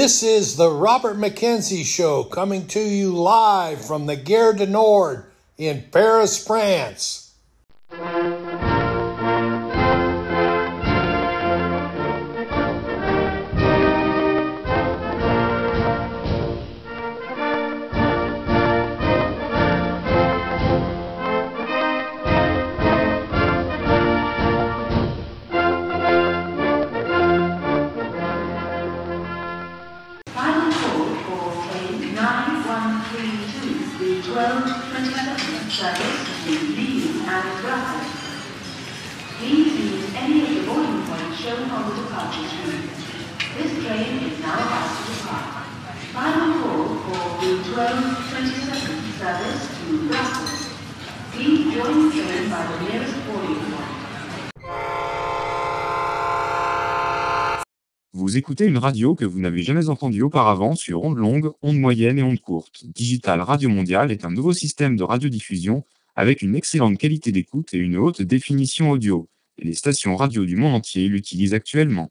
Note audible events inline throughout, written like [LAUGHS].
This is the Robert McKenzie Show coming to you live from the Gare du Nord in Paris, France. Vous écoutez une radio que vous n'avez jamais entendue auparavant sur ondes longues, ondes moyennes et ondes courtes. Digital Radio Mondiale est un nouveau système de radiodiffusion avec une excellente qualité d'écoute et une haute définition audio. Les stations radio du monde entier l'utilisent actuellement.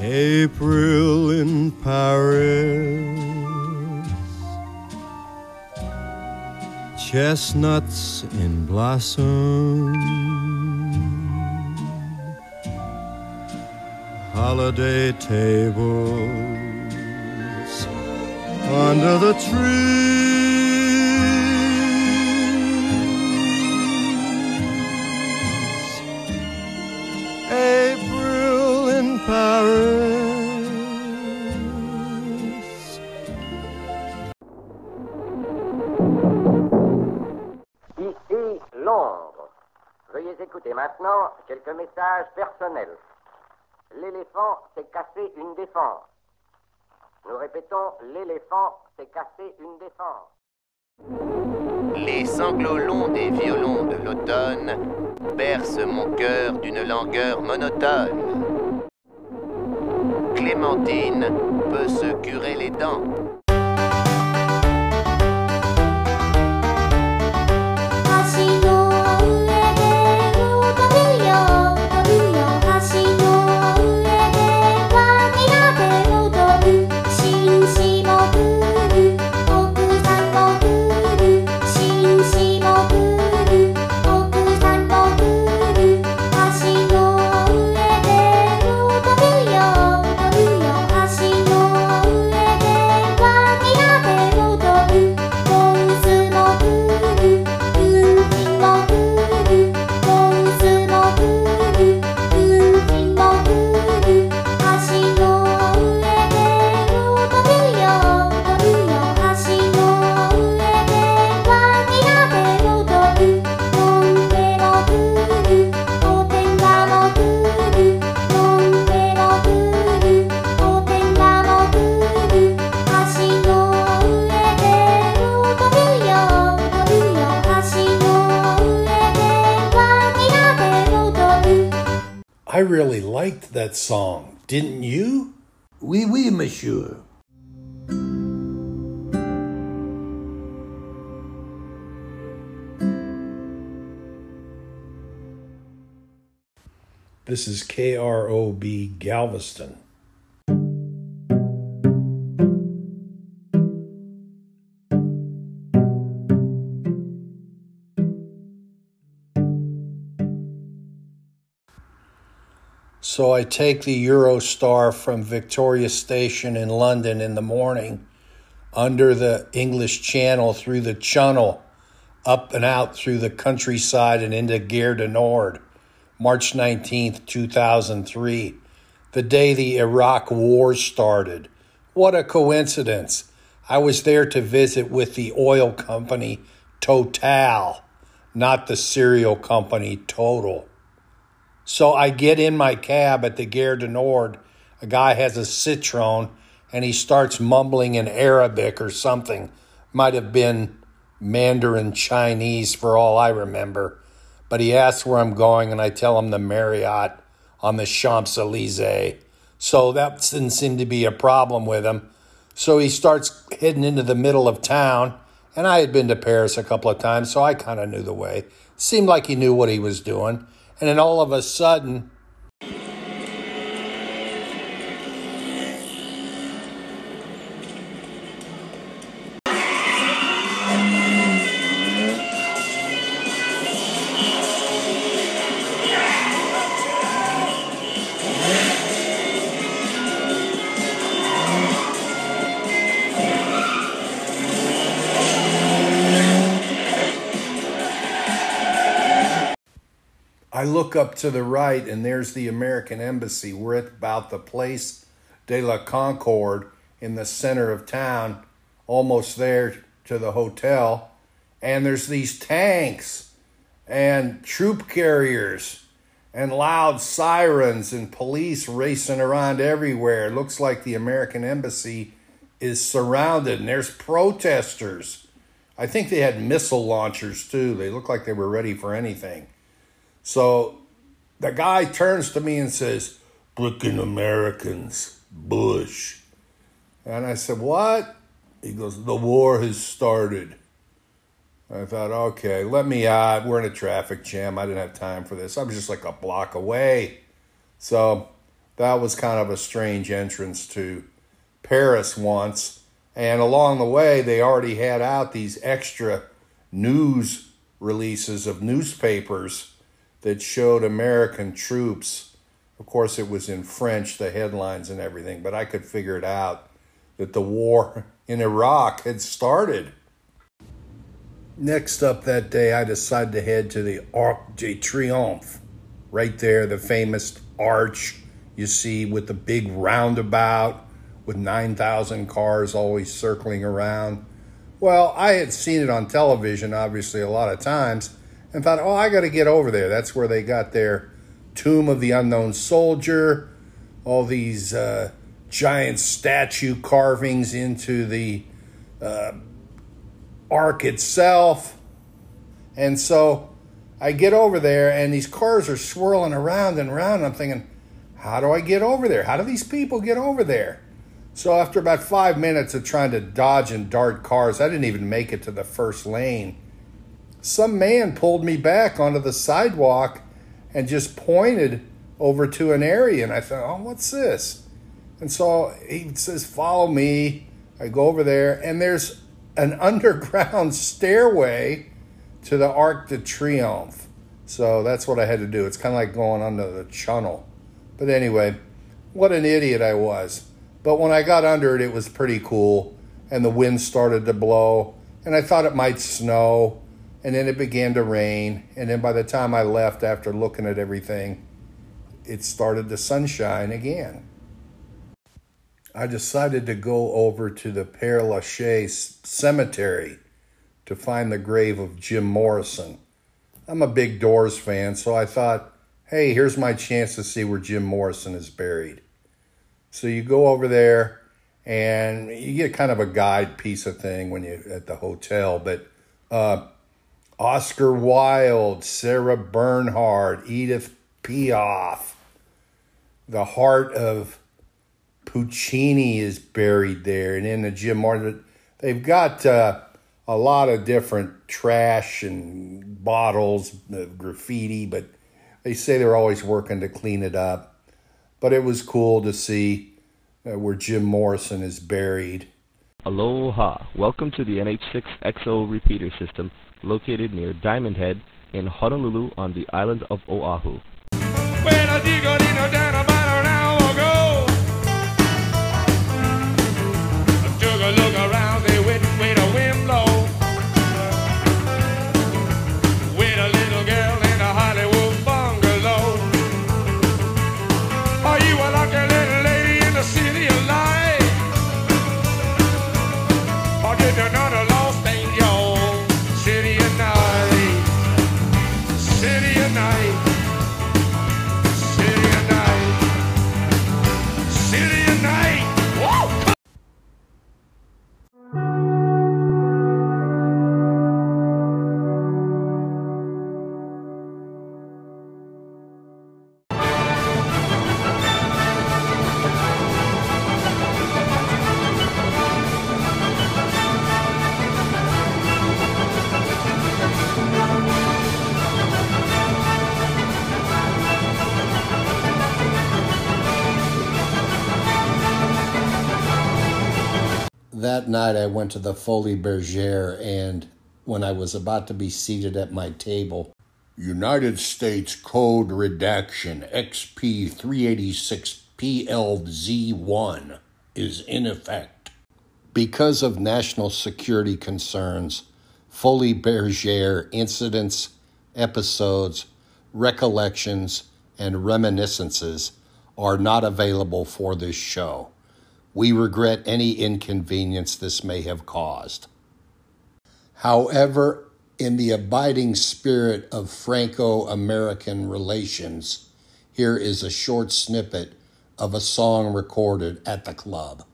April in Paris. Chestnuts in blossom. Holiday tables under the trees. April in Paris. Ici Londres. Veuillez écouter maintenant quelques messages personnels. L'éléphant s'est cassé une défense. Nous répétons, l'éléphant s'est cassé une défense. Les sanglots longs des violons de l'automne bercent mon cœur d'une langueur monotone. Clémentine peut se curer les dents. That song, didn't you? Oui, oui, monsieur. This is KROB Galveston. So I take the Eurostar from Victoria Station in London in the morning under the English Channel through the Channel up and out through the countryside and into Gare du Nord, March 19th, 2003, the day the Iraq War started. What a coincidence. I was there to visit with the oil company Total, not the cereal company Total. So I get in my cab at the Gare du Nord. A guy has a Citroen and he starts mumbling in Arabic or something. Might have been Mandarin Chinese for all I remember. But he asks where I'm going and I tell him the Marriott on the Champs Elysees. So that didn't seem to be a problem with him. So he starts heading into the middle of town. And I had been to Paris a couple of times, so I kind of knew the way. Seemed like he knew what he was doing. And then all of a sudden, look up to the right, and there's the American Embassy. We're at about the Place de la Concorde in the center of town, almost there to the hotel. And there's these tanks and troop carriers and loud sirens and police racing around everywhere. It looks like the American Embassy is surrounded, and there's protesters. I think they had missile launchers too. They look like they were ready for anything. So the guy turns to me and says, Brooklyn Americans, Bush. And I said, What? He goes, The war has started. I thought, okay, let me out. We're in a traffic jam. I didn't have time for this. I was just like a block away. So that was kind of a strange entrance to Paris once. And along the way, they already had out these extra news releases of newspapers that showed American troops. Of course, it was in French, the headlines and everything, but I could figure it out that the war [LAUGHS] in Iraq had started. Next up that day, I decided to head to the Arc de Triomphe. Right there, the famous arch you see with the big roundabout with 9,000 cars always circling around. Well, I had seen it on television, obviously, a lot of times, and thought, oh, I got to get over there. That's where they got their Tomb of the Unknown Soldier, all these uh, giant statue carvings into the uh, arc itself. And so I get over there, and these cars are swirling around and around. I'm thinking, how do I get over there? How do these people get over there? So after about five minutes of trying to dodge and dart cars, I didn't even make it to the first lane. Some man pulled me back onto the sidewalk and just pointed over to an area. And I thought, oh, what's this? And so he says, follow me. I go over there, and there's an [LAUGHS] underground stairway to the Arc de Triomphe. So that's what I had to do. It's kind of like going under the tunnel. But anyway, what an idiot I was. But when I got under it, it was pretty cool, and the wind started to blow, and I thought it might snow, and then it began to rain, and then by the time I left after looking at everything, it started to sunshine again. I decided to go over to the Père Lachaise cemetery to find the grave of Jim Morrison. I'm a big Doors fan, so I thought, hey, here's my chance to see where Jim Morrison is buried. So you go over there and you get kind of a guide piece of thing when you at the hotel. But uh, Oscar Wilde, Sarah Bernhardt, Edith Piaf, the heart of Puccini is buried there, and in the Jim Martin, they've got uh, a lot of different trash and bottles, uh, graffiti, but they say they're always working to clean it up but it was cool to see uh, where Jim Morrison is buried. Aloha. Welcome to the NH6XO repeater system located near Diamond Head in Honolulu on the island of Oahu. I went to the Folie Bergère, and when I was about to be seated at my table, United States Code Redaction XP 386 PLZ1 is in effect. Because of national security concerns, Folie Bergère incidents, episodes recollections, and reminiscences are not available for this show. We regret any inconvenience this may have caused. However, in the abiding spirit of Franco American relations, here is a short snippet of a song recorded at the club.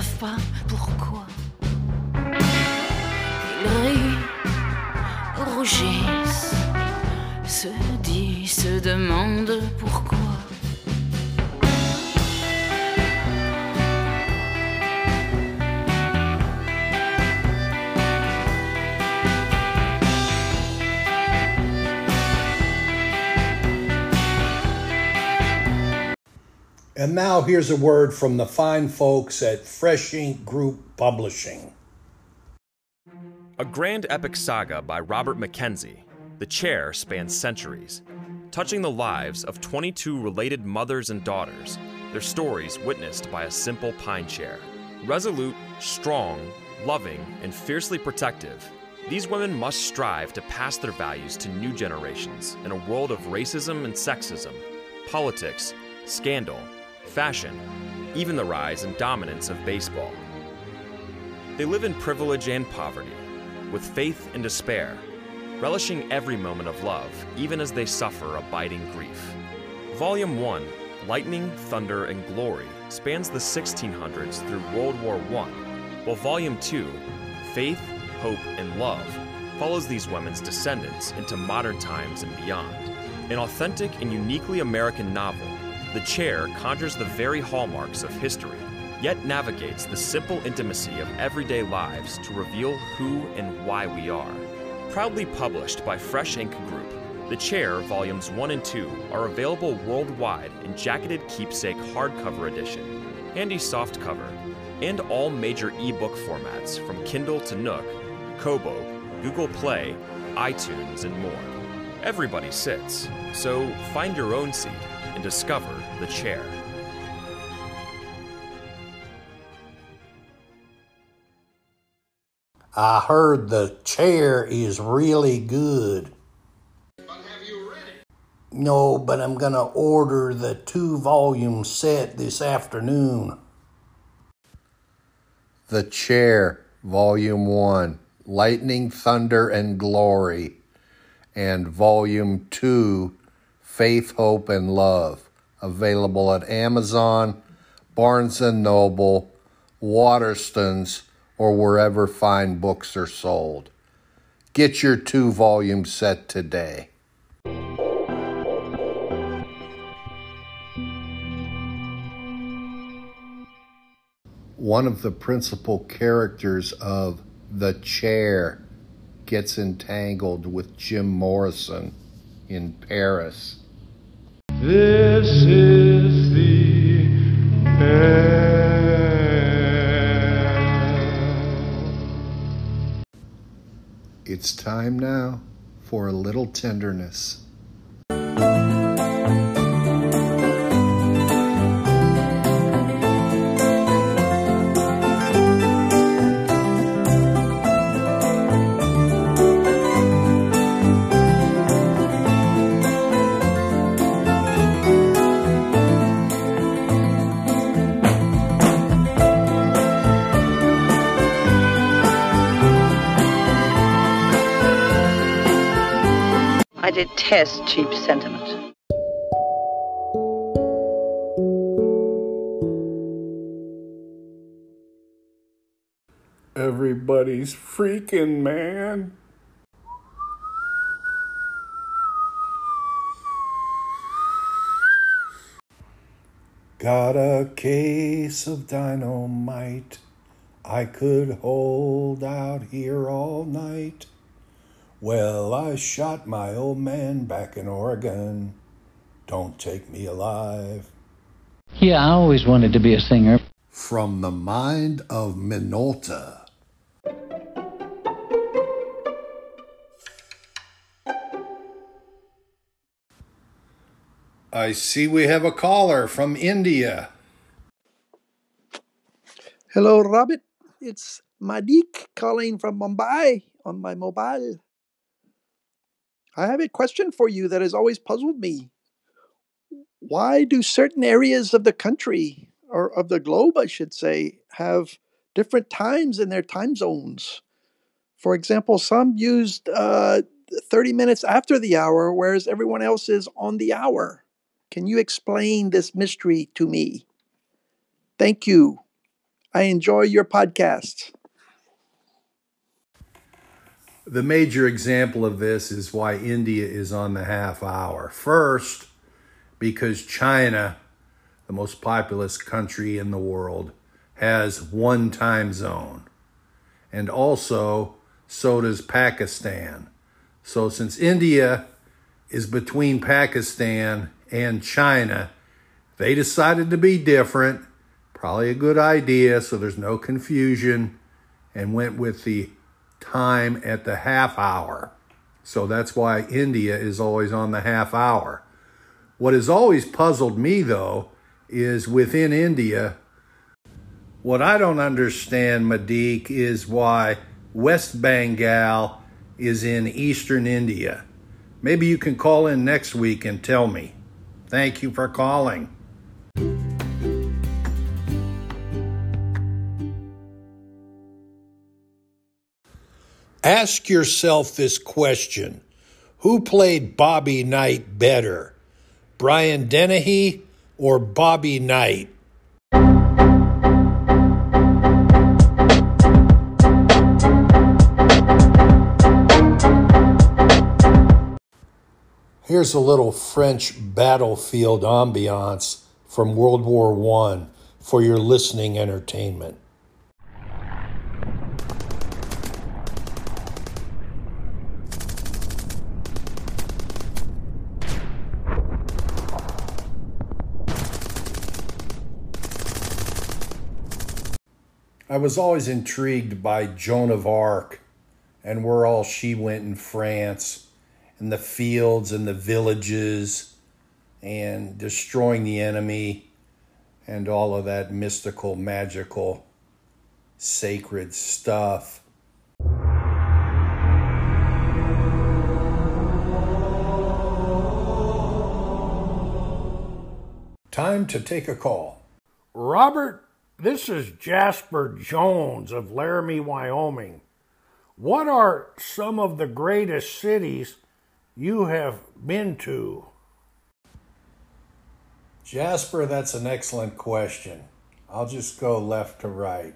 Savent pas pourquoi. Ils rient, rougissent, se disent, se demandent pourquoi. And now here's a word from the fine folks at Fresh Ink Group Publishing. A grand epic saga by Robert McKenzie, The Chair spans centuries, touching the lives of 22 related mothers and daughters, their stories witnessed by a simple pine chair. Resolute, strong, loving, and fiercely protective, these women must strive to pass their values to new generations in a world of racism and sexism, politics, scandal, fashion, even the rise and dominance of baseball. They live in privilege and poverty, with faith and despair, relishing every moment of love, even as they suffer abiding grief. Volume 1, Lightning, Thunder, and Glory, spans the 1600s through World War I, while Volume 2, Faith, Hope, and Love, follows these women's descendants into modern times and beyond. An authentic and uniquely American novel, The Chair conjures the very hallmarks of history yet navigates the simple intimacy of everyday lives to reveal who and why we are. Proudly published by Fresh Ink Group, The Chair Volumes 1 and 2 are available worldwide in jacketed keepsake hardcover edition, handy softcover, and all major ebook formats from Kindle to Nook, Kobo, Google Play, iTunes, and more. Everybody sits, so find your own seat and discover The Chair. I heard the chair is really good. No, but I'm going to order the two volume set this afternoon. The Chair, Volume 1 Lightning, Thunder, and Glory, and Volume 2 Faith, Hope, and Love. Available at Amazon, Barnes and Noble, Waterstones, or wherever fine books are sold. Get your two volume set today. One of the principal characters of The Chair gets entangled with Jim Morrison in Paris. This is the end. It's time now for a little tenderness. Detest cheap sentiment. Everybody's freaking, man. Got a case of dynamite. I could hold out here all night. Well, I shot my old man back in Oregon. Don't take me alive. Yeah, I always wanted to be a singer. from the mind of Minolta. I see we have a caller from India. Hello, Robert. It's Madik calling from Mumbai on my mobile. I have a question for you that has always puzzled me. Why do certain areas of the country, or of the globe, I should say, have different times in their time zones? For example, some used uh, 30 minutes after the hour, whereas everyone else is on the hour. Can you explain this mystery to me? Thank you. I enjoy your podcast. The major example of this is why India is on the half hour. First, because China, the most populous country in the world, has one time zone. And also, so does Pakistan. So, since India is between Pakistan and China, they decided to be different. Probably a good idea, so there's no confusion, and went with the time at the half hour. So that's why India is always on the half hour. What has always puzzled me, though, is within India, what I don't understand, Madik, is why West Bengal is in eastern India. Maybe you can call in next week and tell me. Thank you for calling. Ask yourself this question Who played Bobby Knight better, Brian Dennehy or Bobby Knight? Here's a little French battlefield ambiance from World War I for your listening entertainment. Was always intrigued by Joan of Arc and where all she went in France and the fields and the villages and destroying the enemy and all of that mystical, magical, sacred stuff. Time to take a call. Robert, this is Jasper Jones of Laramie, Wyoming. What are some of the greatest cities you have been to? Jasper, that's an excellent question. I'll just go left to right.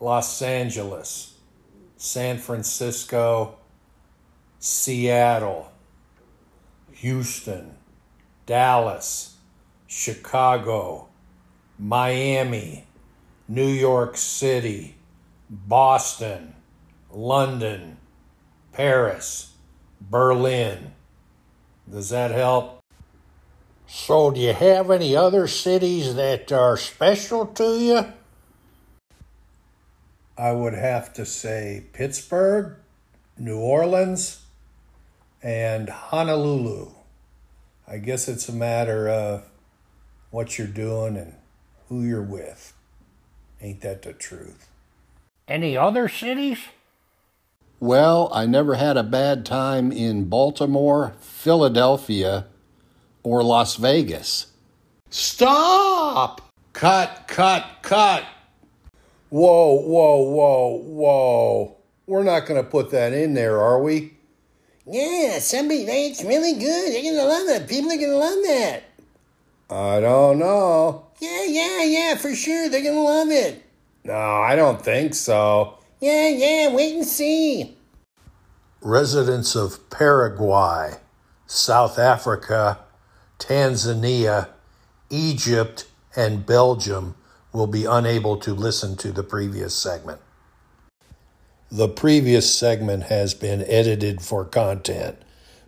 Los Angeles, San Francisco, Seattle, Houston, Dallas, Chicago, Miami, New York City, Boston, London, Paris, Berlin. Does that help? So, do you have any other cities that are special to you? I would have to say Pittsburgh, New Orleans, and Honolulu. I guess it's a matter of what you're doing and who you're with. Ain't that the truth? Any other cities? Well, I never had a bad time in Baltimore, Philadelphia, or Las Vegas. Stop! Cut, cut, cut! Whoa, whoa, whoa, whoa. We're not going to put that in there, are we? Yeah, somebody, it's really good. They're going to love that. People are going to love that. I don't know. Yeah, yeah, yeah, for sure. They're going to love it. No, I don't think so. Yeah, yeah, wait and see. Residents of Paraguay, South Africa, Tanzania, Egypt, and Belgium will be unable to listen to the previous segment. The previous segment has been edited for content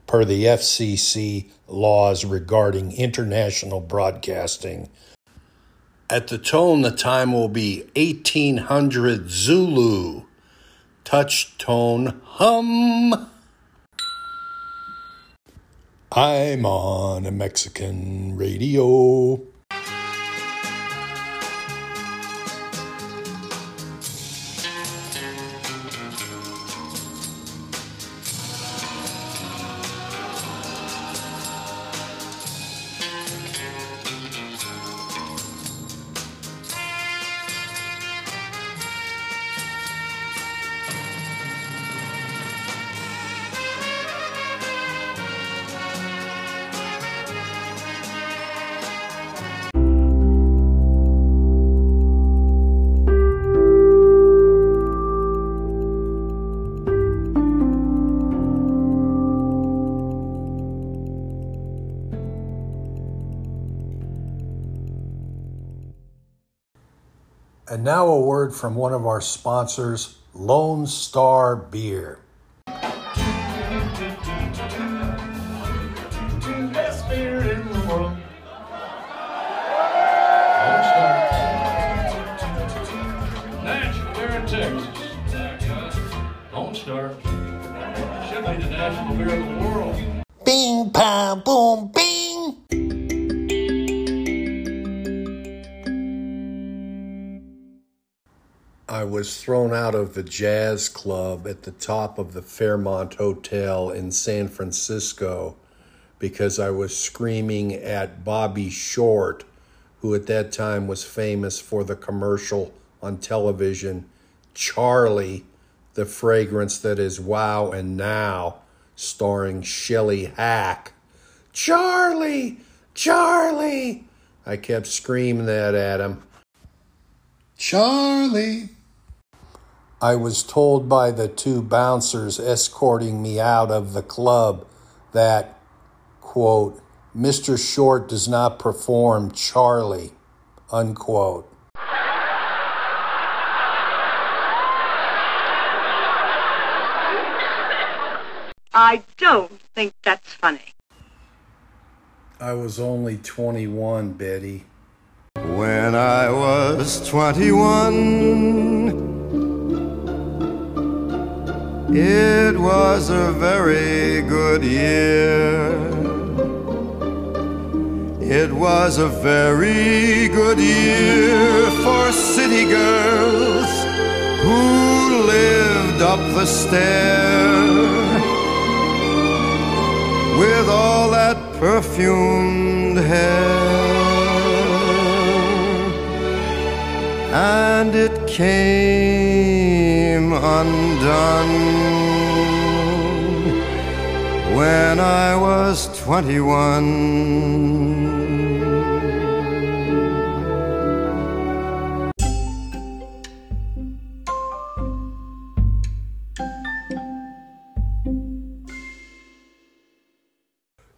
per the FCC laws regarding international broadcasting At the tone, the time will be 1800 Zulu. Touch tone hum. I'm on a Mexican radio. Now a word from one of our sponsors, Lone Star Beer. Thrown out of the jazz club at the top of the Fairmont Hotel in San Francisco because I was screaming at Bobby Short, who at that time was famous for the commercial on television, Charlie, the fragrance that is Wow and Now, starring Shelley Hack. Charlie! Charlie! I kept screaming that at him. Charlie! I was told by the two bouncers escorting me out of the club that, quote, Mr. Short does not perform Charlie, unquote. I don't think that's funny. I was only 21, Betty. When I was 21, it was a very good year. It was a very good year for city girls who lived up the stair with all that perfumed hair. And it came undone when I was 21.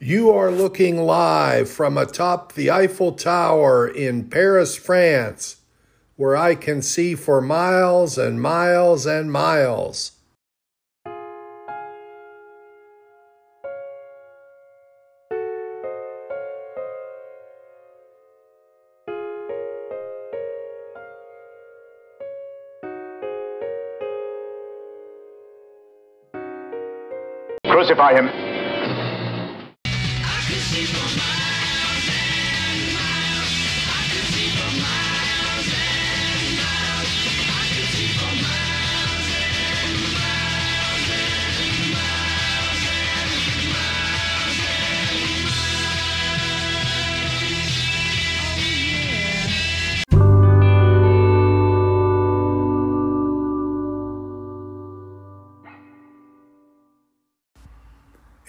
You are looking live from atop the Eiffel Tower in Paris, France, where I can see for miles and miles and miles. Crucify him.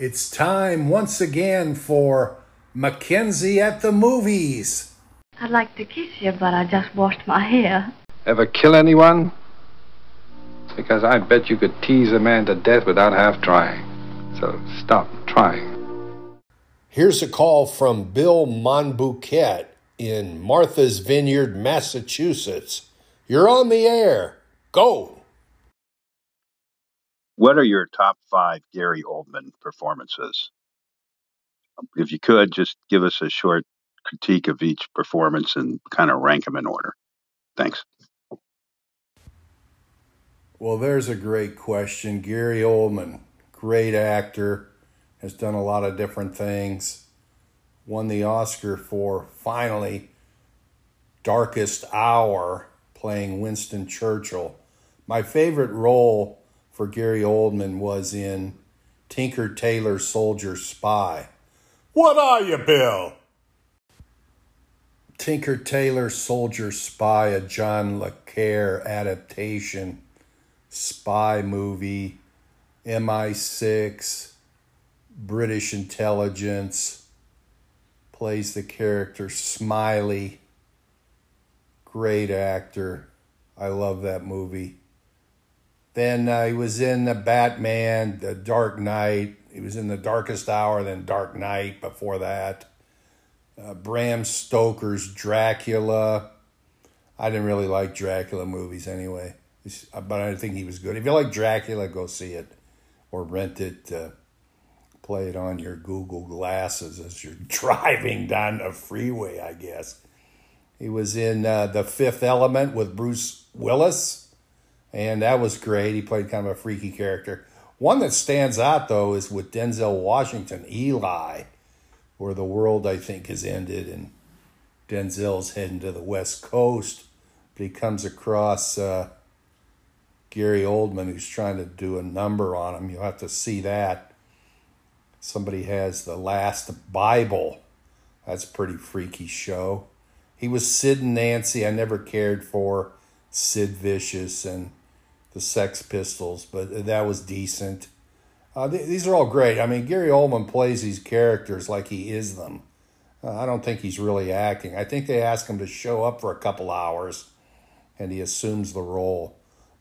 It's time once again for McKenzie at the Movies. I'd like to kiss you, but I just washed my hair. Ever kill anyone? Because I bet you could tease a man to death without half trying. So stop trying. Here's a call from Bill Monbouquet in Martha's Vineyard, Massachusetts. You're on the air. Go. What are your top five Gary Oldman performances? Um, if you could, just give us a short critique of each performance and kind of rank them in order. Thanks. Well, there's a great question. Gary Oldman, great actor, has done a lot of different things. Won the Oscar for finally Darkest Hour, playing Winston Churchill. My favorite role for Gary Oldman was in Tinker Tailor Soldier Spy. What are you, Bill? Tinker Tailor Soldier Spy, a John Le Carre adaptation spy movie, MI6, British intelligence, plays the character Smiley. Great actor. I love that movie. Then uh, he was in the Batman, The Dark Knight. He was in The Darkest Hour, then Dark Knight before that. Uh, Bram Stoker's Dracula. I didn't really like Dracula movies anyway, but I think he was good. If you like Dracula, go see it or rent it. Uh, play it on your Google glasses as you're [LAUGHS] driving down a freeway, I guess. He was in uh, The Fifth Element with Bruce Willis, and that was great. He played kind of a freaky character. One that stands out, though, is with Denzel Washington, Eli, where the world, I think, has ended, and Denzel's heading to the West Coast. But he comes across uh, Gary Oldman, who's trying to do a number on him. You'll have to see that. Somebody has the last Bible. That's a pretty freaky show. He was Sid and Nancy. I never cared for Sid Vicious and the Sex Pistols, but that was decent. Uh, th- these are all great. I mean, Gary Oldman plays these characters like he is them. Uh, I don't think he's really acting. I think they ask him to show up for a couple hours and he assumes the role.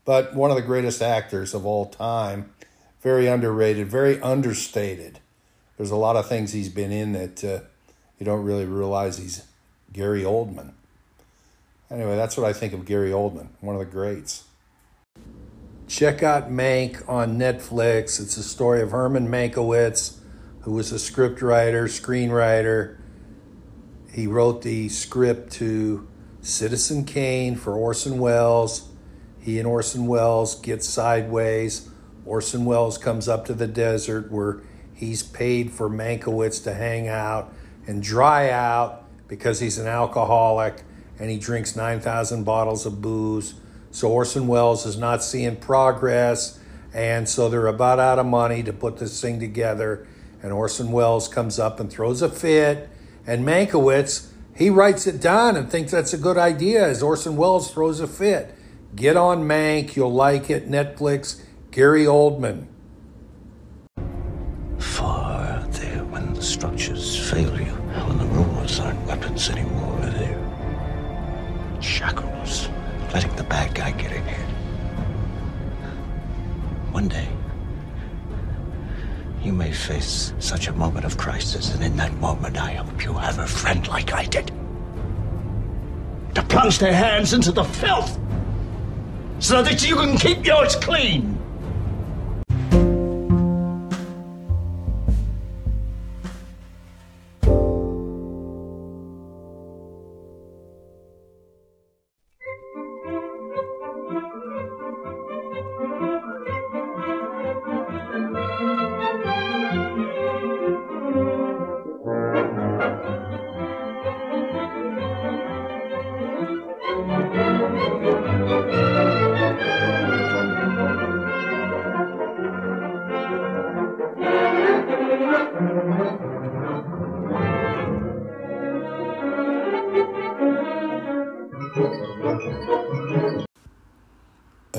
But one of the greatest actors of all time, very underrated, very understated. There's a lot of things he's been in that uh, you don't really realize he's Gary Oldman. Anyway, that's what I think of Gary Oldman, one of the greats. Check out Mank on Netflix. It's a story of Herman Mankiewicz, who was a scriptwriter, screenwriter. He wrote the script to Citizen Kane for Orson Welles. He and Orson Welles get sideways. Orson Welles comes up to the desert where he's paid for Mankiewicz to hang out and dry out because he's an alcoholic and he drinks 9,000 bottles of booze. So Orson Welles is not seeing progress. And so they're about out of money to put this thing together. And Orson Welles comes up and throws a fit. And Mankiewicz, he writes it down and thinks that's a good idea as Orson Welles throws a fit. Get on Mank, you'll like it. Netflix, Gary Oldman. Far there when the structures fail you, when the rules aren't weapons anymore, letting the bad guy get in here. One day, you may face such a moment of crisis, and in that moment, I hope you have a friend like I did. To plunge their hands into the filth so that you can keep yours clean.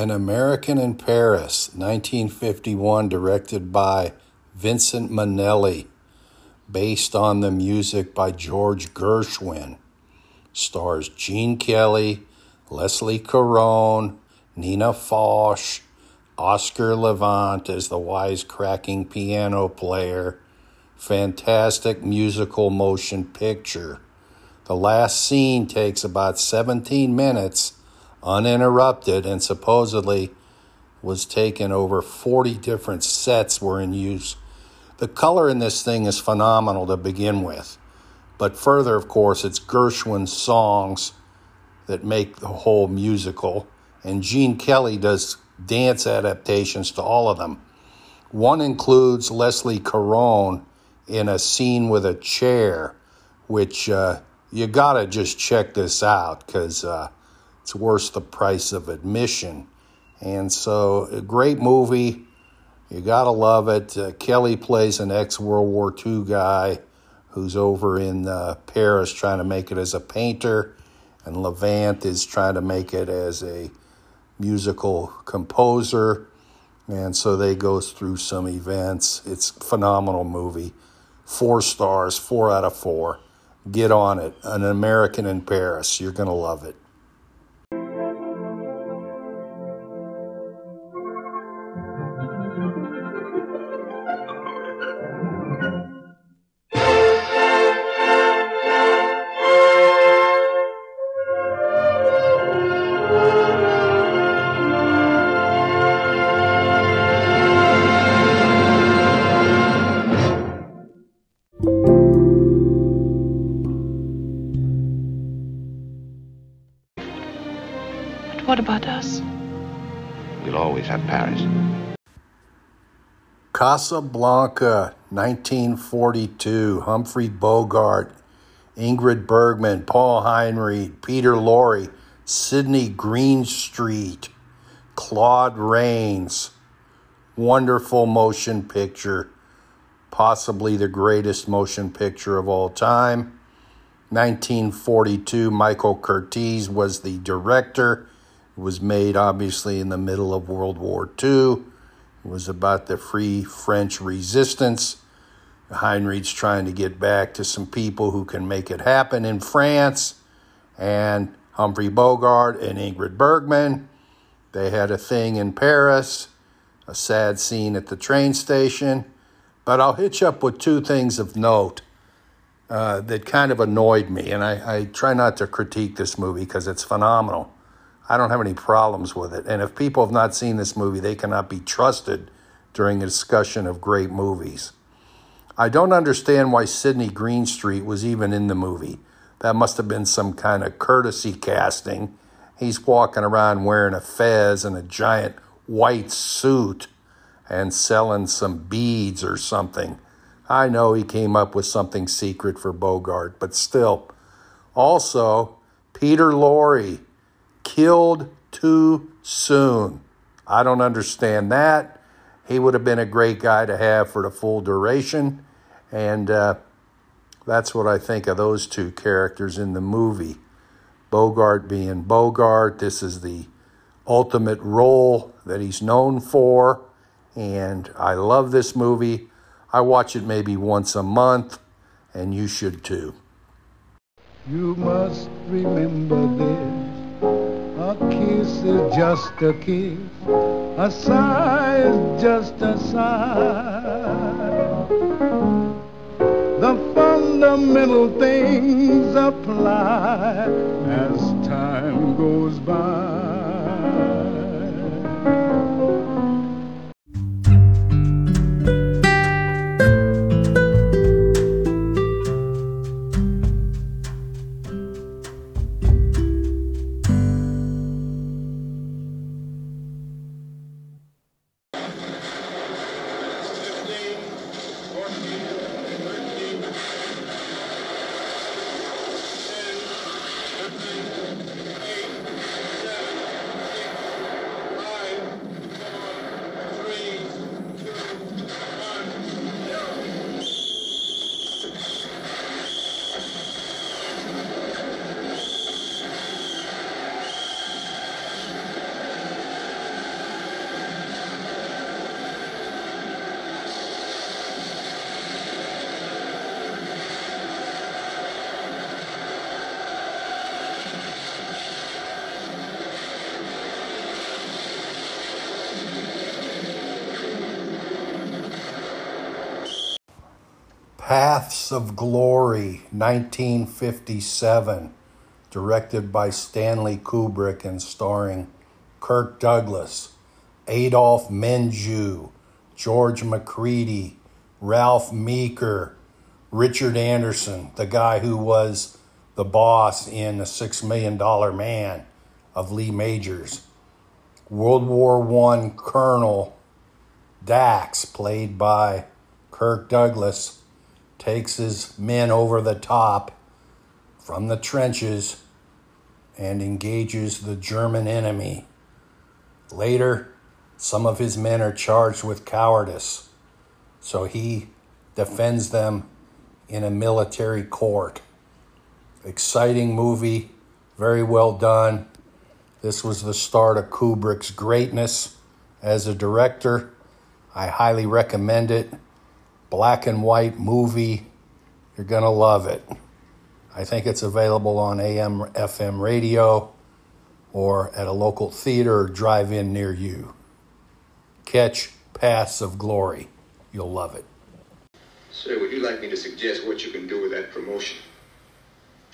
An American in Paris, 1951, directed by Vincent Minnelli, based on the music by George Gershwin. Stars Gene Kelly, Leslie Caron, Nina Foch, Oscar Levant as the wisecracking piano player. Fantastic musical motion picture. The last scene takes about 17 minutes uninterrupted and supposedly was taken over 40 different sets were in use. The color in this thing is phenomenal to begin with. But further, of course, it's Gershwin's songs that make the whole musical. And Gene Kelly does dance adaptations to all of them. One includes Leslie Caron in a scene with a chair, which uh, you gotta just check this out because uh, it's worth the price of admission. And so, a great movie. You gotta love it. Uh, Kelly plays an ex World War II guy who's over in uh, Paris trying to make it as a painter, and Levant is trying to make it as a musical composer. And so they go through some events. It's a phenomenal movie. Four stars, four out of four. Get on it. An American in Paris. You're going to love it. Casablanca, 1942. Humphrey Bogart, Ingrid Bergman, Paul Henreid, Peter Lorre, Sidney Greenstreet, Claude Rains. Wonderful motion picture. Possibly the greatest motion picture of all time. 1942, Michael Curtiz was the director. It was made obviously in the middle of World War II. It was about the Free French Resistance. Henreid's trying to get back to some people who can make it happen in France. And Humphrey Bogart and Ingrid Bergman, they had a thing in Paris, a sad scene at the train station. But I'll hitch up with two things of note uh, that kind of annoyed me. And I, I try not to critique this movie because it's phenomenal. I don't have any problems with it. And if people have not seen this movie, they cannot be trusted during a discussion of great movies. I don't understand why Sidney Greenstreet was even in the movie. That must have been some kind of courtesy casting. He's walking around wearing a fez and a giant white suit and selling some beads or something. I know he came up with something secret for Bogart, but still. Also, Peter Lorre killed too soon. I don't understand that. He would have been a great guy to have for the full duration. And uh, that's what I think of those two characters in the movie. Bogart being Bogart. This is the ultimate role that he's known for. And I love this movie. I watch it maybe once a month, and you should too. You must remember this. A kiss is just a kiss. A sigh is just a sigh. The fundamental things apply as time goes by. Of Glory, 1957, directed by Stanley Kubrick and starring Kirk Douglas, Adolphe Menjou, George Macready, Ralph Meeker, Richard Anderson, the guy who was the boss in The Six Million Dollar Man of Lee Majors. World War I Colonel Dax, played by Kirk Douglas, takes his men over the top from the trenches and engages the German enemy. Later, some of his men are charged with cowardice, so he defends them in a military court. Exciting movie, very well done. This was the start of Kubrick's greatness as a director. I highly recommend it. Black and white movie. You're going to love it. I think it's available on AM, FM radio, or at a local theater or drive in near you. Catch Paths of Glory. You'll love it. Sir, would you like me to suggest what you can do with that promotion?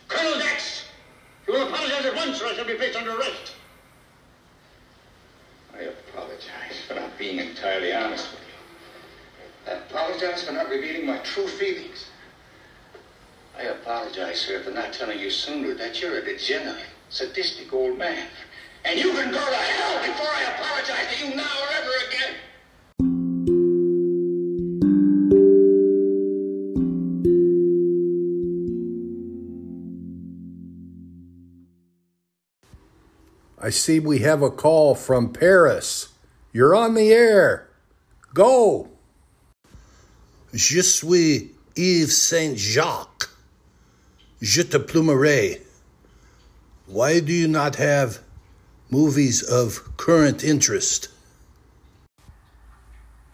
Colonel Dax! You will apologize at once or I shall be placed under arrest. I apologize for not being entirely honest with you. I apologize for not revealing my true feelings. I apologize, sir, for not telling you sooner that you're a degenerate, sadistic old man. And you can go to hell before I apologize to you now or ever again. I see we have a call from Paris. You're on the air. Go. Je suis Yves Saint Jacques. Je te plumerai. Why do you not have movies of current interest?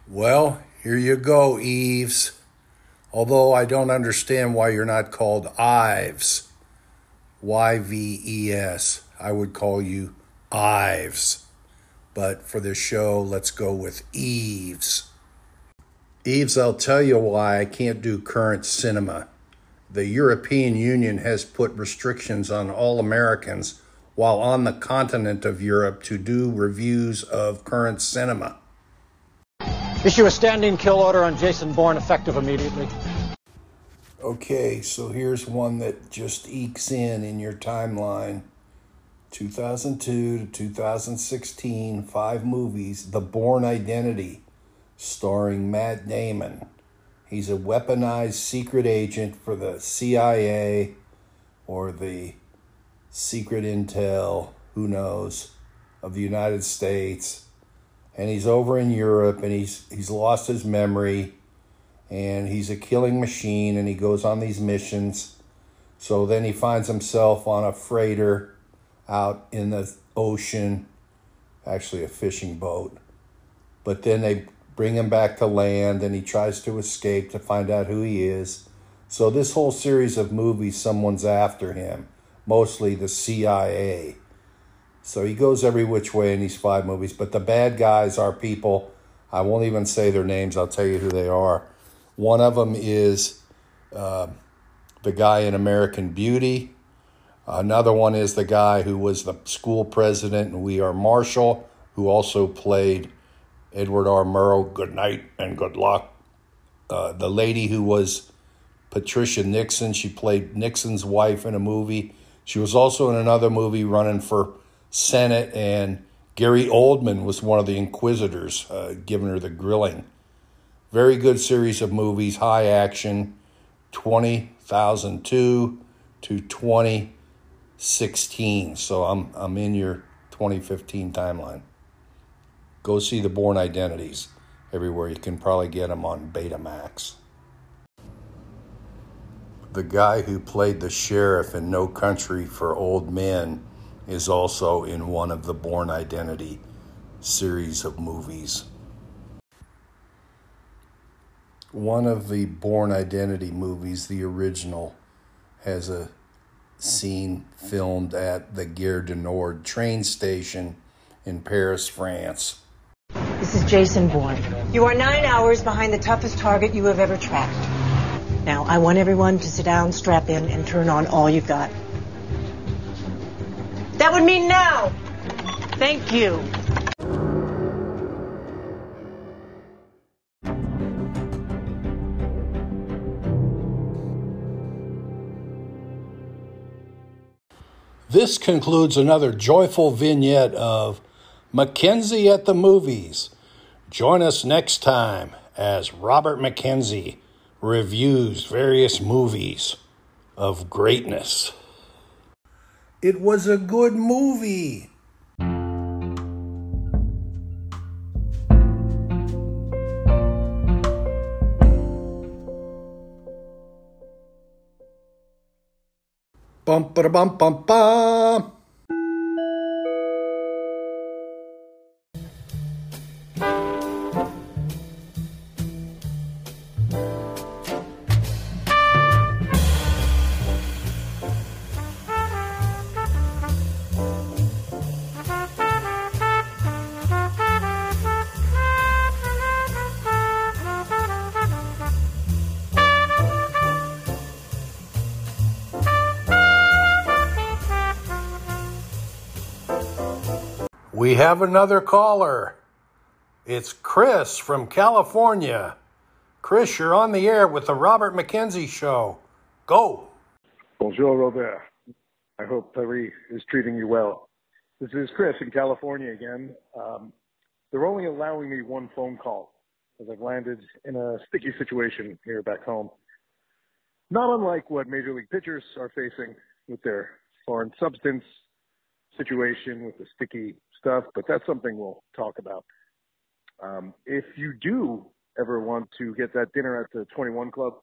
Well, here you go, Eves. Although I don't understand why you're not called Ives. Y V E S. I would call you Ives. But for this show, let's go with Eves. Eves, I'll tell you why I can't do current cinema. The European Union has put restrictions on all Americans while on the continent of Europe to do reviews of current cinema. Issue a standing kill order on Jason Bourne, effective immediately. Okay, so here's one that just ekes in in your timeline. 2002 to 2016, five movies. The Bourne Identity, starring Matt Damon. He's a weaponized secret agent for the CIA or the secret intel, who knows, of the United States. And he's over in Europe and he's he's lost his memory and he's a killing machine and he goes on these missions. So then he finds himself on a freighter out in the ocean, actually a fishing boat. But then they bring him back to land and he tries to escape to find out who he is. So this whole series of movies someone's after him, mostly the CIA. So he goes every which way in these five movies, but the bad guys are people I won't even say their names, I'll tell you who they are. One of them is uh, the guy in American Beauty. Another one is the guy who was the school president and We Are Marshall, who also played Edward R. Murrow. Good night and good luck. Uh, the lady who was Patricia Nixon, she played Nixon's wife in a movie. She was also in another movie running for Senate, and Gary Oldman was one of the inquisitors, uh, giving her the grilling. Very good series of movies, high action, 2002 to 2016. So I'm, I'm in your 2015 timeline. Go see the Bourne Identities everywhere. You can probably get them on Betamax. The guy who played the sheriff in No Country for Old Men is also in one of the Bourne Identity series of movies. One of the Bourne Identity movies, the original, has a scene filmed at the Gare du Nord train station in Paris, France. This is Jason Bourne. You are nine hours behind the toughest target you have ever tracked. Now, I want everyone to sit down, strap in, and turn on all you've got. That would mean now. Thank you. This concludes another joyful vignette of McKenzie at the Movies. Join us next time as Robert McKenzie reviews various movies of greatness. It was a good movie. Bum ba bum bum bum. Have another caller. It's Chris from California. Chris, you're on the air with the Robert McKenzie Show. Go. Bonjour, Robert. I hope Paris is treating you well. This is Chris in California again. Um, they're only allowing me one phone call as I've landed in a sticky situation here back home. Not unlike what Major League pitchers are facing with their foreign substance situation with the sticky stuff, but that's something we'll talk about. Um, if you do ever want to get that dinner at the 21 Club,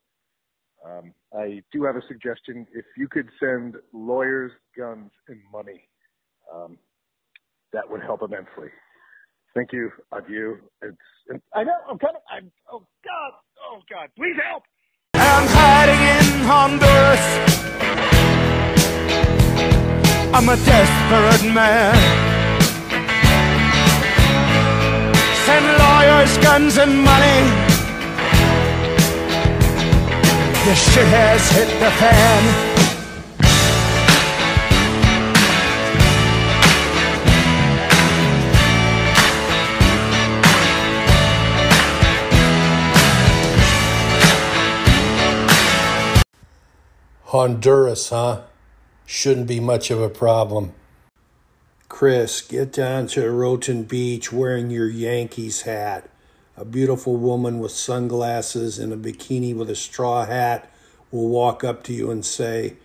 um, I do have a suggestion. If you could send lawyers, guns, and money, um, that would help immensely. Thank you. Adieu. It's, it's, I know. I'm kind of. I'm. Oh God. Oh God. Please help. I'm hiding in Honduras. I'm a desperate man. Send lawyers, guns, and money. The shit has hit the fan. Honduras, huh? Shouldn't be much of a problem. Chris, get down to Roatan Beach wearing your Yankees hat. A beautiful woman with sunglasses and a bikini with a straw hat will walk up to you and say,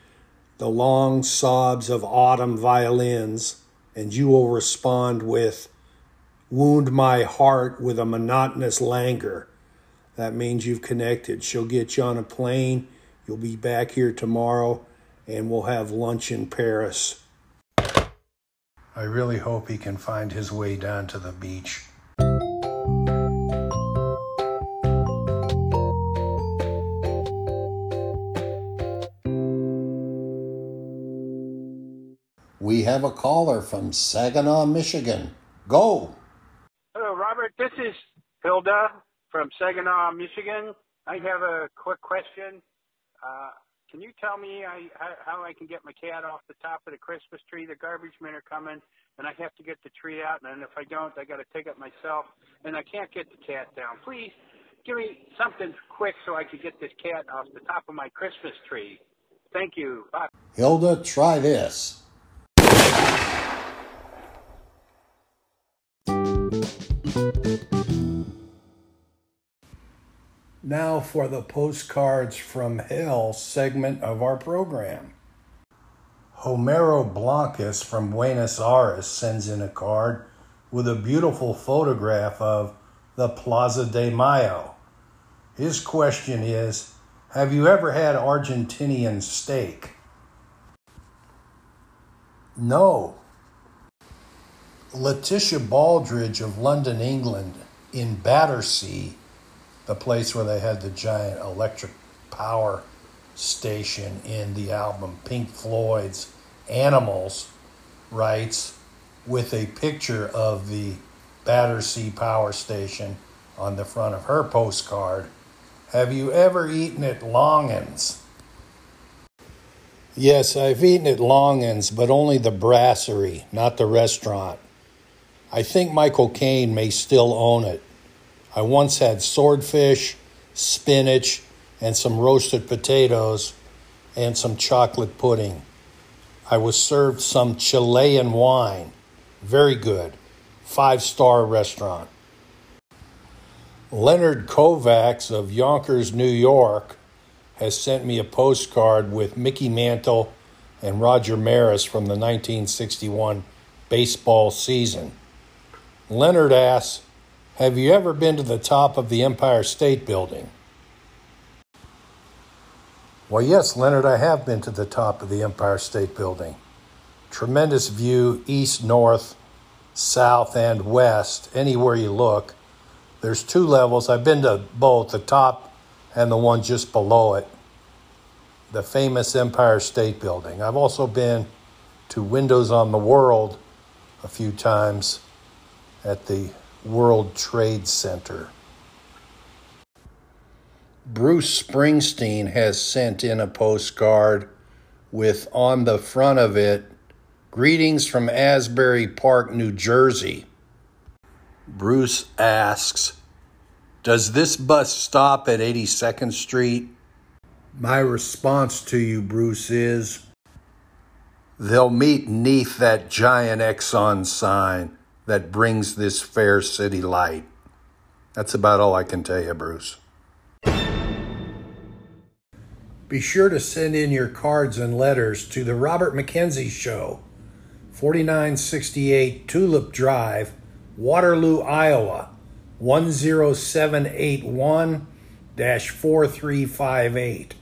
The long sobs of autumn violins, and you will respond with, Wound my heart with a monotonous languor. That means you've connected. She'll get you on a plane. You'll be back here tomorrow, and we'll have lunch in Paris. I really hope he can find his way down to the beach. We have a caller from Saginaw, Michigan. Go. Hello, Robert. This is Hilda from Saginaw, Michigan. I have a quick question. Uh, can you tell me I, how, I can get my cat off the top of the Christmas tree? The garbage men are coming, and I have to get the tree out. And if I don't, I got to take it myself, and I can't get the cat down. Please give me something quick so I can get this cat off the top of my Christmas tree. Thank you. Bye. Hilda, try this. Now for the postcards from hell segment of our program. Homero Blancas from Buenos Aires sends in a card with a beautiful photograph of the Plaza de Mayo. His question is Have you ever had Argentinian steak? No. Letitia Baldridge of London, England, in Battersea, the place where they had the giant electric power station in the album Pink Floyd's Animals, writes with a picture of the Battersea Power Station on the front of her postcard. Have you ever eaten at Langan's? Yes, I've eaten at Langan's, but only the brasserie, not the restaurant. I think Michael Caine may still own it. I once had swordfish, spinach, and some roasted potatoes and some chocolate pudding. I was served some Chilean wine. Very good. Five star restaurant. Leonard Kovacs of Yonkers, New York, has sent me a postcard with Mickey Mantle and Roger Maris from the 1961 baseball season. Leonard asks, Have you ever been to the top of the Empire State Building? Well, yes, Leonard, I have been to the top of the Empire State Building. Tremendous view, east, north, south, and west, anywhere you look. There's two levels. I've been to both, the top and the one just below it, the famous Empire State Building. I've also been to Windows on the World a few times at the World Trade Center. Bruce Springsteen has sent in a postcard with on the front of it, Greetings from Asbury Park, New Jersey. Bruce asks, Does this bus stop at 82nd Street? My response to you, Bruce, is They'll meet neath that giant Exxon sign that brings this fair city light. That's about all I can tell you, Bruce. Be sure to send in your cards and letters to the Robert McKenzie Show, 4968 Tulip Drive, Waterloo, Iowa, 10781 4358.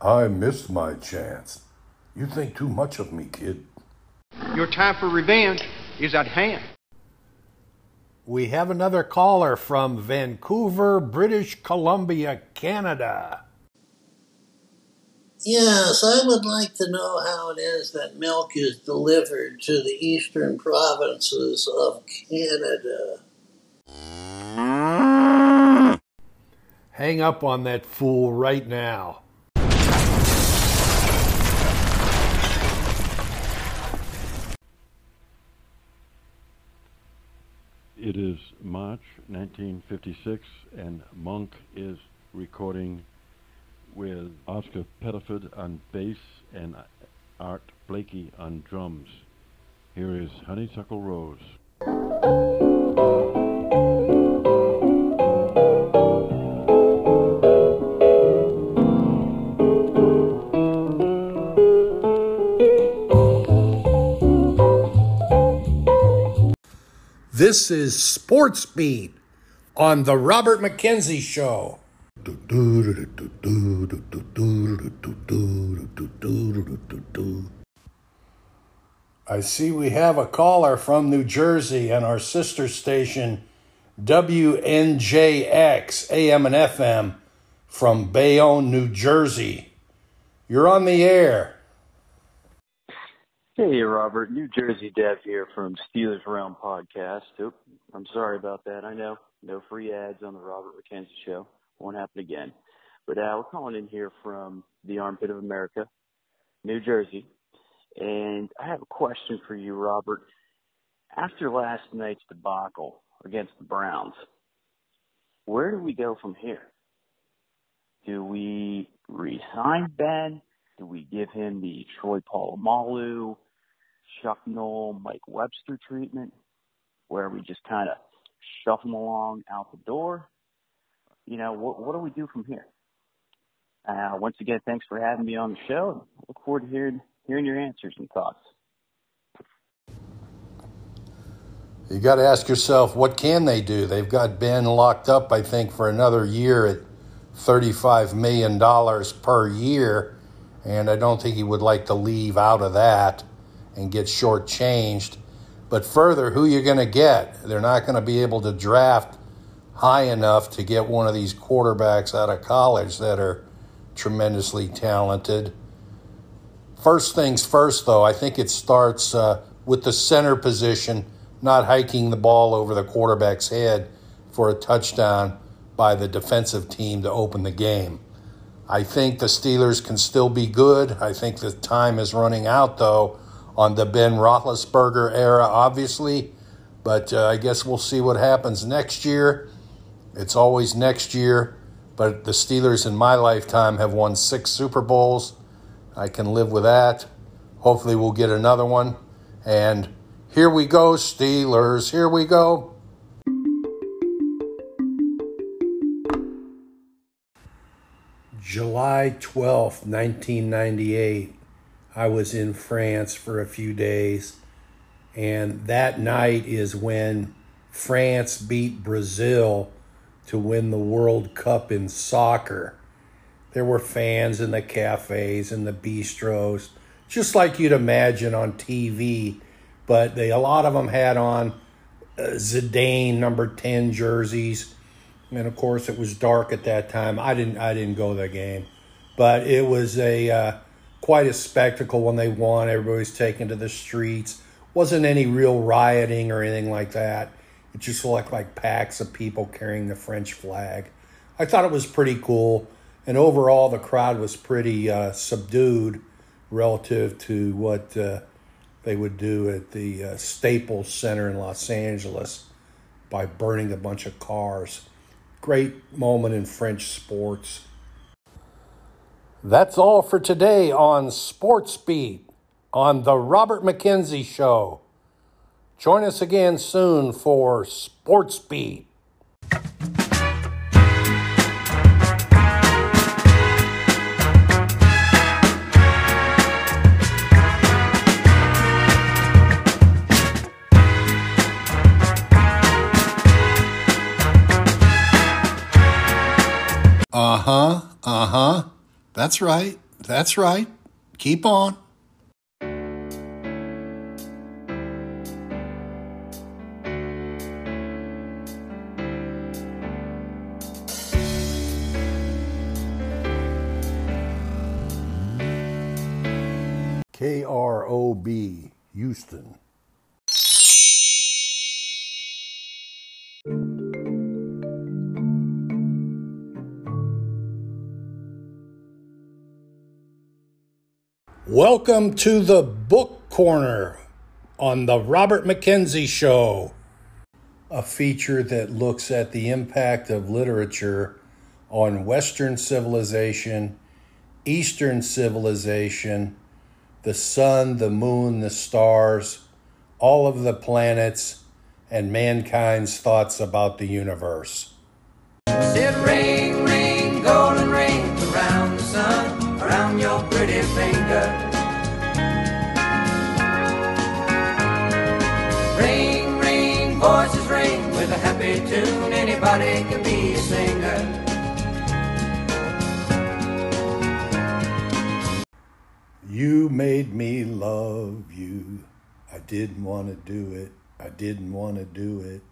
I missed my chance. You think too much of me, kid. Your time for revenge is at hand. We have another caller from Vancouver, British Columbia, Canada. Yes, I would like to know how it is that milk is delivered to the eastern provinces of Canada. Hang up on that fool right now. It is March 1956, and Monk is recording with Oscar Pettiford on bass and Art Blakey on drums. Here is Honeysuckle Rose. This is Sports Beat on The Robert McKenzie Show. I see we have a caller from New Jersey and our sister station, WNJX AM and FM from Bayonne, New Jersey. You're on the air. Hey, Robert. New Jersey Dev here from Steelers Realm Podcast. Oop, I'm sorry about that. I know. No free ads on the Robert McKenzie Show. Won't happen again. But uh, we're calling in here from the armpit of America, New Jersey. And I have a question for you, Robert. After last night's debacle against the Browns, where do we go from here? Do we re-sign Ben? Do we give him the Troy Polamalu, Chuck Noll, Mike Webster treatment, where we just kind of shove them along out the door? You know, what, what do we do from here? Uh, once again, thanks for having me on the show. Look forward to hearing, hearing your answers and thoughts. You got to ask yourself, what can they do? They've got Ben locked up, I think, for another year at $35 million per year, and I don't think he would like to leave out of that and get shortchanged. But further, who you're going to get? They're not going to be able to draft high enough to get one of these quarterbacks out of college that are tremendously talented. First things first, though, I think it starts uh, with the center position not hiking the ball over the quarterback's head for a touchdown by the defensive team to open the game. I think the Steelers can still be good. I think the time is running out, though, on the Ben Roethlisberger era, obviously. But uh, I guess we'll see what happens next year. It's always next year. but the Steelers in my lifetime have won six Super Bowls. I can live with that. Hopefully, we'll get another one. And here we go, Steelers. Here we go. July 12th, 1998, I was in France for a few days. And that night is when France beat Brazil to win the World Cup in soccer. There were fans in the cafes and the bistros, just like you'd imagine on TV. But they, a lot of them had on uh, Zidane number 10 jerseys and of course it was dark at that time. I didn't I didn't go to the game, but it was a uh, quite a spectacle when they won. Everybody's taken to the streets. wasn't any real rioting or anything like that. It just looked like packs of people carrying the French flag. I thought it was pretty cool, and overall the crowd was pretty uh, subdued relative to what uh, they would do at the uh, Staples Center in Los Angeles by burning a bunch of cars great moment in French sports. That's all for today on Sports Beat on The Robert McKenzie Show. Join us again soon for Sports Beat. That's right. That's right. Keep on. Welcome to the Book Corner on the Robert McKenzie Show, a feature that looks at the impact of literature on Western civilization, Eastern civilization, the sun, the moon, the stars, all of the planets, and mankind's thoughts about the universe. Said ring, ring, golden ring around the sun, around your pretty finger. Tune. Anybody can be a singer. You made me love you. I didn't want to do it. I didn't want to do it.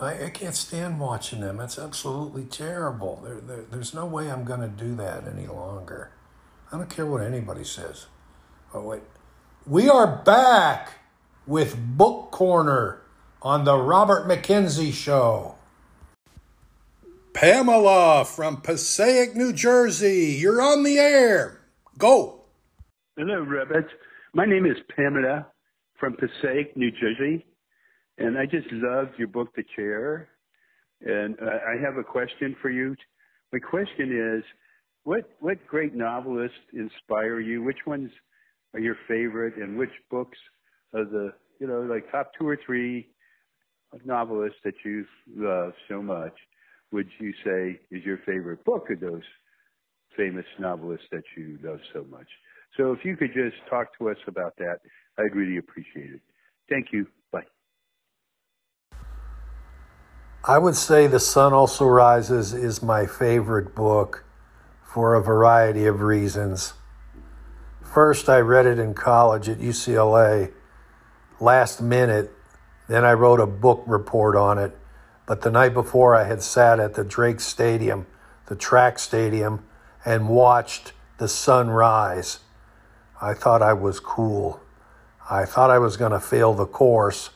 I, I can't stand watching them. It's absolutely terrible. There, there, there's no way I'm going to do that any longer. I don't care what anybody says. Oh, wait. We are back with Book Corner on the Robert McKenzie Show. Pamela from Passaic, New Jersey, you're on the air. Go. Hello, Robert. My name is Pamela from Passaic, New Jersey, and I just loved your book, The Chair. And I have a question for you. My question is, what what great novelists inspire you? Which ones are your favorite, and which books are the you know like top two or three novelists that you love so much? Would you say is your favorite book of those famous novelists that you love so much? So if you could just talk to us about that, I'd really appreciate it. Thank you. Bye. I would say The Sun Also Rises is my favorite book for a variety of reasons. First, I read it in college at UCLA last minute. Then I wrote a book report on it. But the night before, I had sat at the Drake Stadium, the track stadium, and watched the sun rise. I thought I was cool. I thought I was going to fail the course,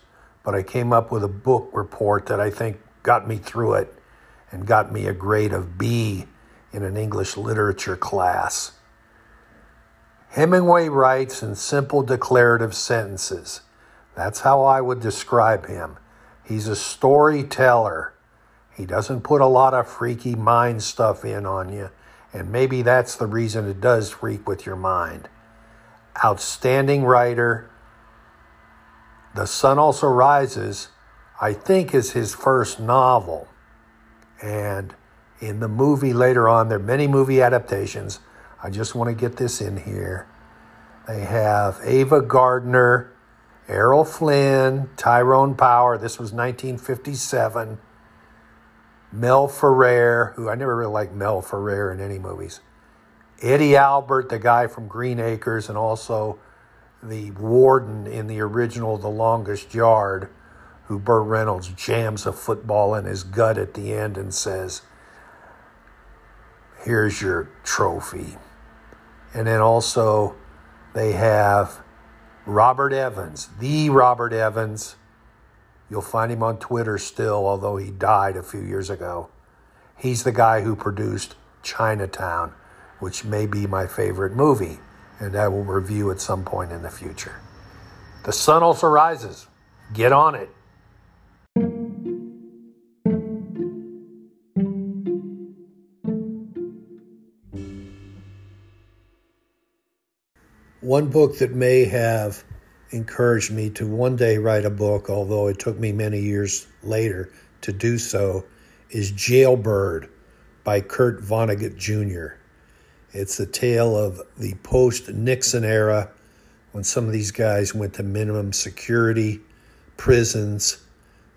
but I came up with a book report that I think got me through it and got me a grade of B in an English literature class. Hemingway writes in simple declarative sentences. That's how I would describe him. He's a storyteller. He doesn't put a lot of freaky mind stuff in on you, and maybe that's the reason it does freak with your mind. Outstanding writer. The Sun Also Rises, I think, is his first novel. And in the movie later on, there are many movie adaptations. I just want to get this in here. They have Ava Gardner, Errol Flynn, Tyrone Power. This was 1957. Mel Ferrer, who I never really liked Mel Ferrer in any movies. Eddie Albert, the guy from Green Acres, and also the warden in the original The Longest Yard, who Burt Reynolds jams a football in his gut at the end and says, Here's your trophy. And then also they have Robert Evans, the Robert Evans. You'll find him on Twitter still, although he died a few years ago. He's the guy who produced Chinatown, which may be my favorite movie, and I will review at some point in the future. The sun also rises. Get on it. One book that may have encouraged me to one day write a book, although it took me many years later to do so, is Jailbird by Kurt Vonnegut Jr. It's the tale of the post Nixon era when some of these guys went to minimum security prisons,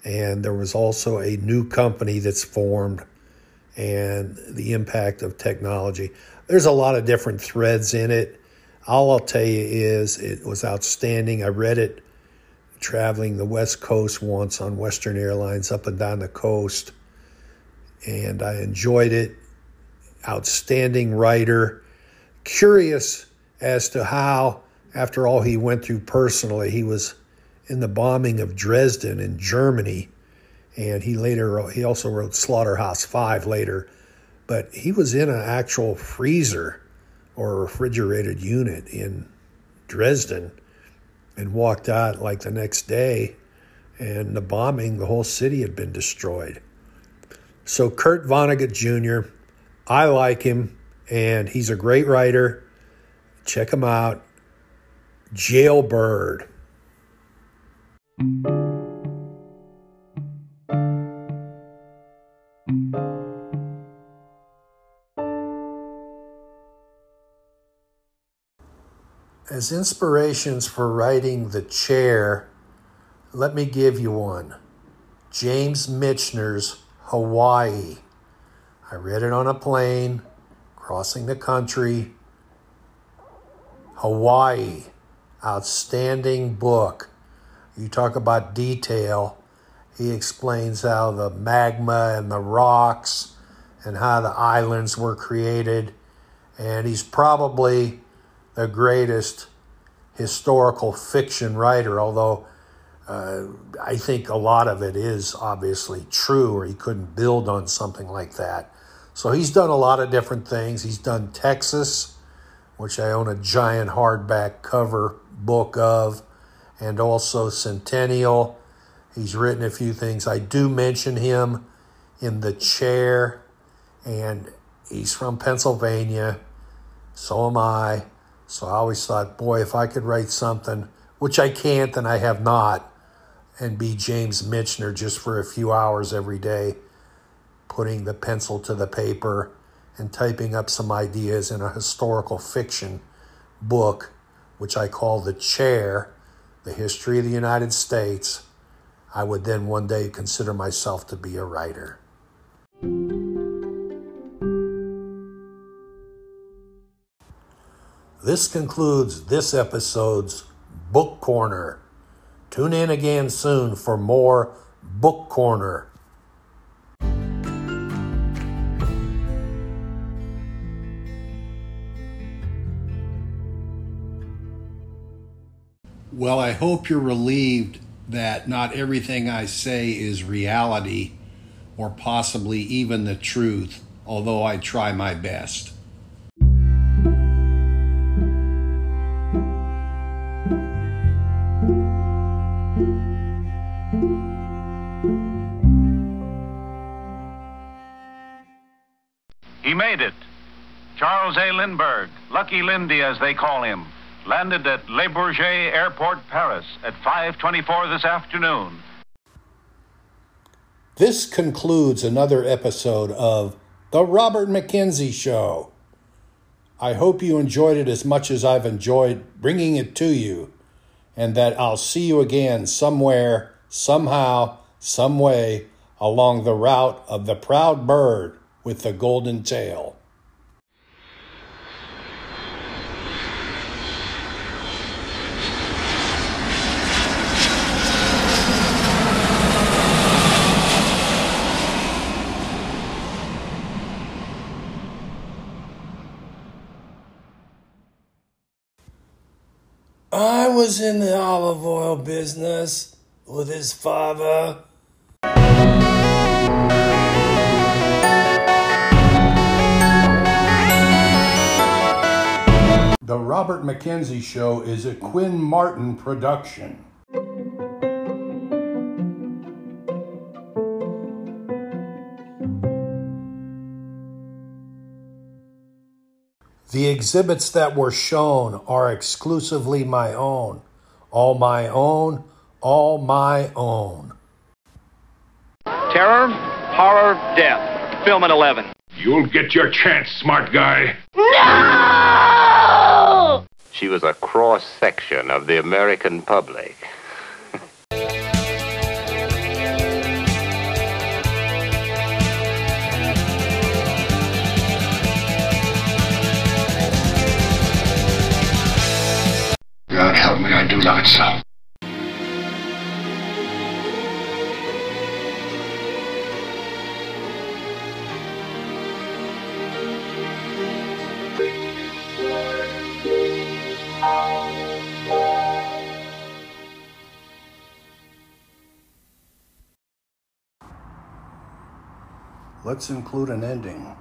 and there was also a new company that's formed and the impact of technology. There's a lot of different threads in it all I'll tell you is it was outstanding. I read it traveling the West Coast once on Western Airlines up and down the coast, and I enjoyed it. Outstanding writer. Curious as to how, after all he went through personally, he was in the bombing of Dresden in Germany, and he later he also wrote Slaughterhouse Five later, but he was in an actual freezer or a refrigerated unit in Dresden and walked out like the next day and the bombing, the whole city had been destroyed. So Kurt Vonnegut Jr., I like him and he's a great writer. Check him out. Jailbird. As inspirations for writing The Chair, let me give you one James Michener's Hawaii. I read it on a plane, crossing the country. Hawaii, outstanding book. You talk about detail. He explains how the magma and the rocks and how the islands were created. And he's probably the greatest historical fiction writer, although uh, I think a lot of it is obviously true, or he couldn't build on something like that. So he's done a lot of different things. He's done Texas, which I own a giant hardback cover book of, and also Centennial. He's written a few things. I do mention him in The Chair, and he's from Pennsylvania. So am I. So I always thought, boy, if I could write something, which I can't and I have not, and be James Michener just for a few hours every day, putting the pencil to the paper and typing up some ideas in a historical fiction book, which I call The Chair, The History of the United States, I would then one day consider myself to be a writer. This concludes this episode's Book Corner. Tune in again soon for more Book Corner. Well, I hope you're relieved that not everything I say is reality or possibly even the truth. although I try my best. Made it. Charles A. Lindbergh, Lucky Lindy as they call him, landed at Le Bourget Airport, Paris at 5:24 this afternoon. This concludes another episode of The Robert McKenzie Show. I hope you enjoyed it as much as I've enjoyed bringing it to you, and that I'll see you again somewhere, somehow, some way along the route of the proud bird with the golden tail. I was in the olive oil business with his father. The Robert McKenzie Show is a Quinn Martin production. The exhibits that were shown are exclusively my own. All my own, all my own. Terror, horror, death. Film at 11. You'll get your chance, smart guy. She was a cross section of the American public. God help me, I do not so. Let's include an ending.